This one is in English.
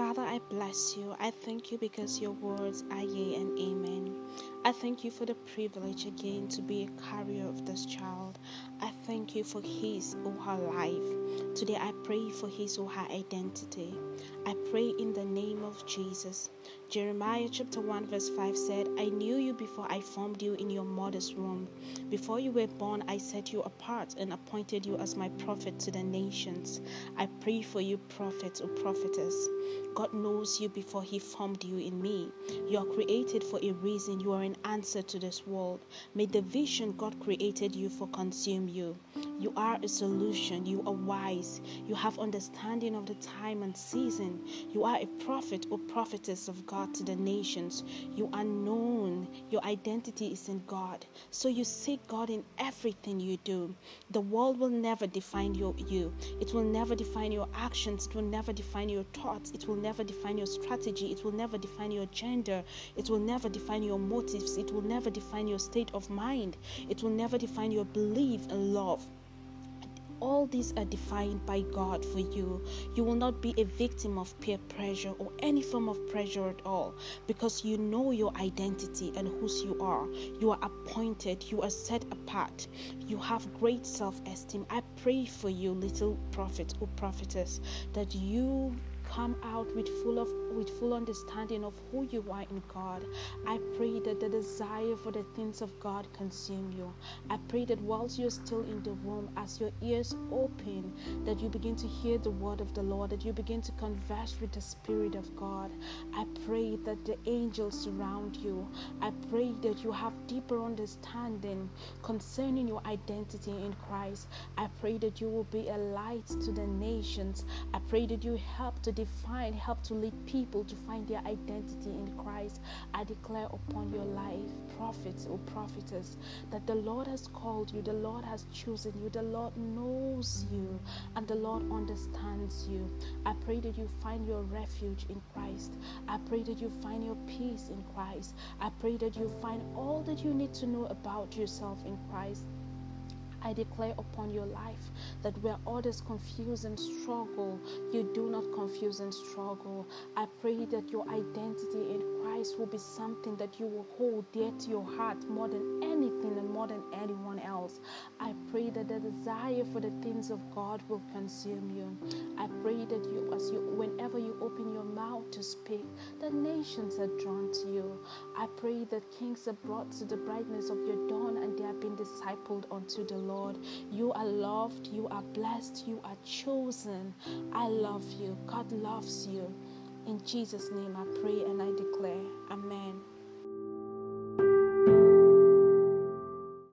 Father, I bless you. I thank you because your words are yea and amen. I thank you for the privilege again to be a carrier of this child. I thank you for his or her life. Today I pray for his or her identity. I pray in the name of Jesus. Jeremiah chapter 1 verse 5 said, I knew you before I formed you in your mother's womb. Before you were born, I set you apart and appointed you as my prophet to the nations. I pray for you, prophet or prophetess. God knows you before He formed you in me. You are created for a reason. You are an answer to this world. May the vision God created you for consume you. You are a solution. You are wise. You have understanding of the time and season. You are a prophet or prophetess of God to the nations. You are known. Your identity is in God. So you seek God in everything you do. The world will never define your, you. It will never define your actions. It will never define your thoughts. It will never define your strategy. It will never define your gender. It will never define your motives. It will never define your state of mind. It will never define your belief and love all these are defined by God for you. You will not be a victim of peer pressure or any form of pressure at all because you know your identity and whose you are. You are appointed, you are set apart, you have great self esteem. I pray for you, little prophet or prophetess, that you come out with full of with full understanding of who you are in God. I pray that the desire for the things of God consume you. I pray that whilst you're still in the womb, as your ears open, that you begin to hear the word of the Lord, that you begin to converse with the Spirit of God. I pray that the angels surround you. I pray that you have deeper understanding concerning your identity in Christ. I pray that you will be a light to the nations. I pray that you help to define, help to lead people to find their identity in Christ. I declare upon your life, prophets or prophetess, that the Lord has called you, the Lord has chosen you, the Lord knows you, and the Lord understands you. I pray that you find your refuge in Christ. I pray that you find your peace in Christ. I pray that you find all that you need to know about yourself in Christ. I declare upon your life that where others confuse and struggle, you do not confuse and struggle. I pray that your identity in Christ will be something that you will hold dear to your heart more than anything and more than anyone else. I pray that the desire for the things of God will consume you. I pray that as you, whenever you open your mouth to speak, the nations are drawn to you. I pray that kings are brought to the brightness of your dawn and they have been discipled unto the Lord. Lord. You are loved, you are blessed, you are chosen. I love you. God loves you. In Jesus' name I pray and I declare, Amen.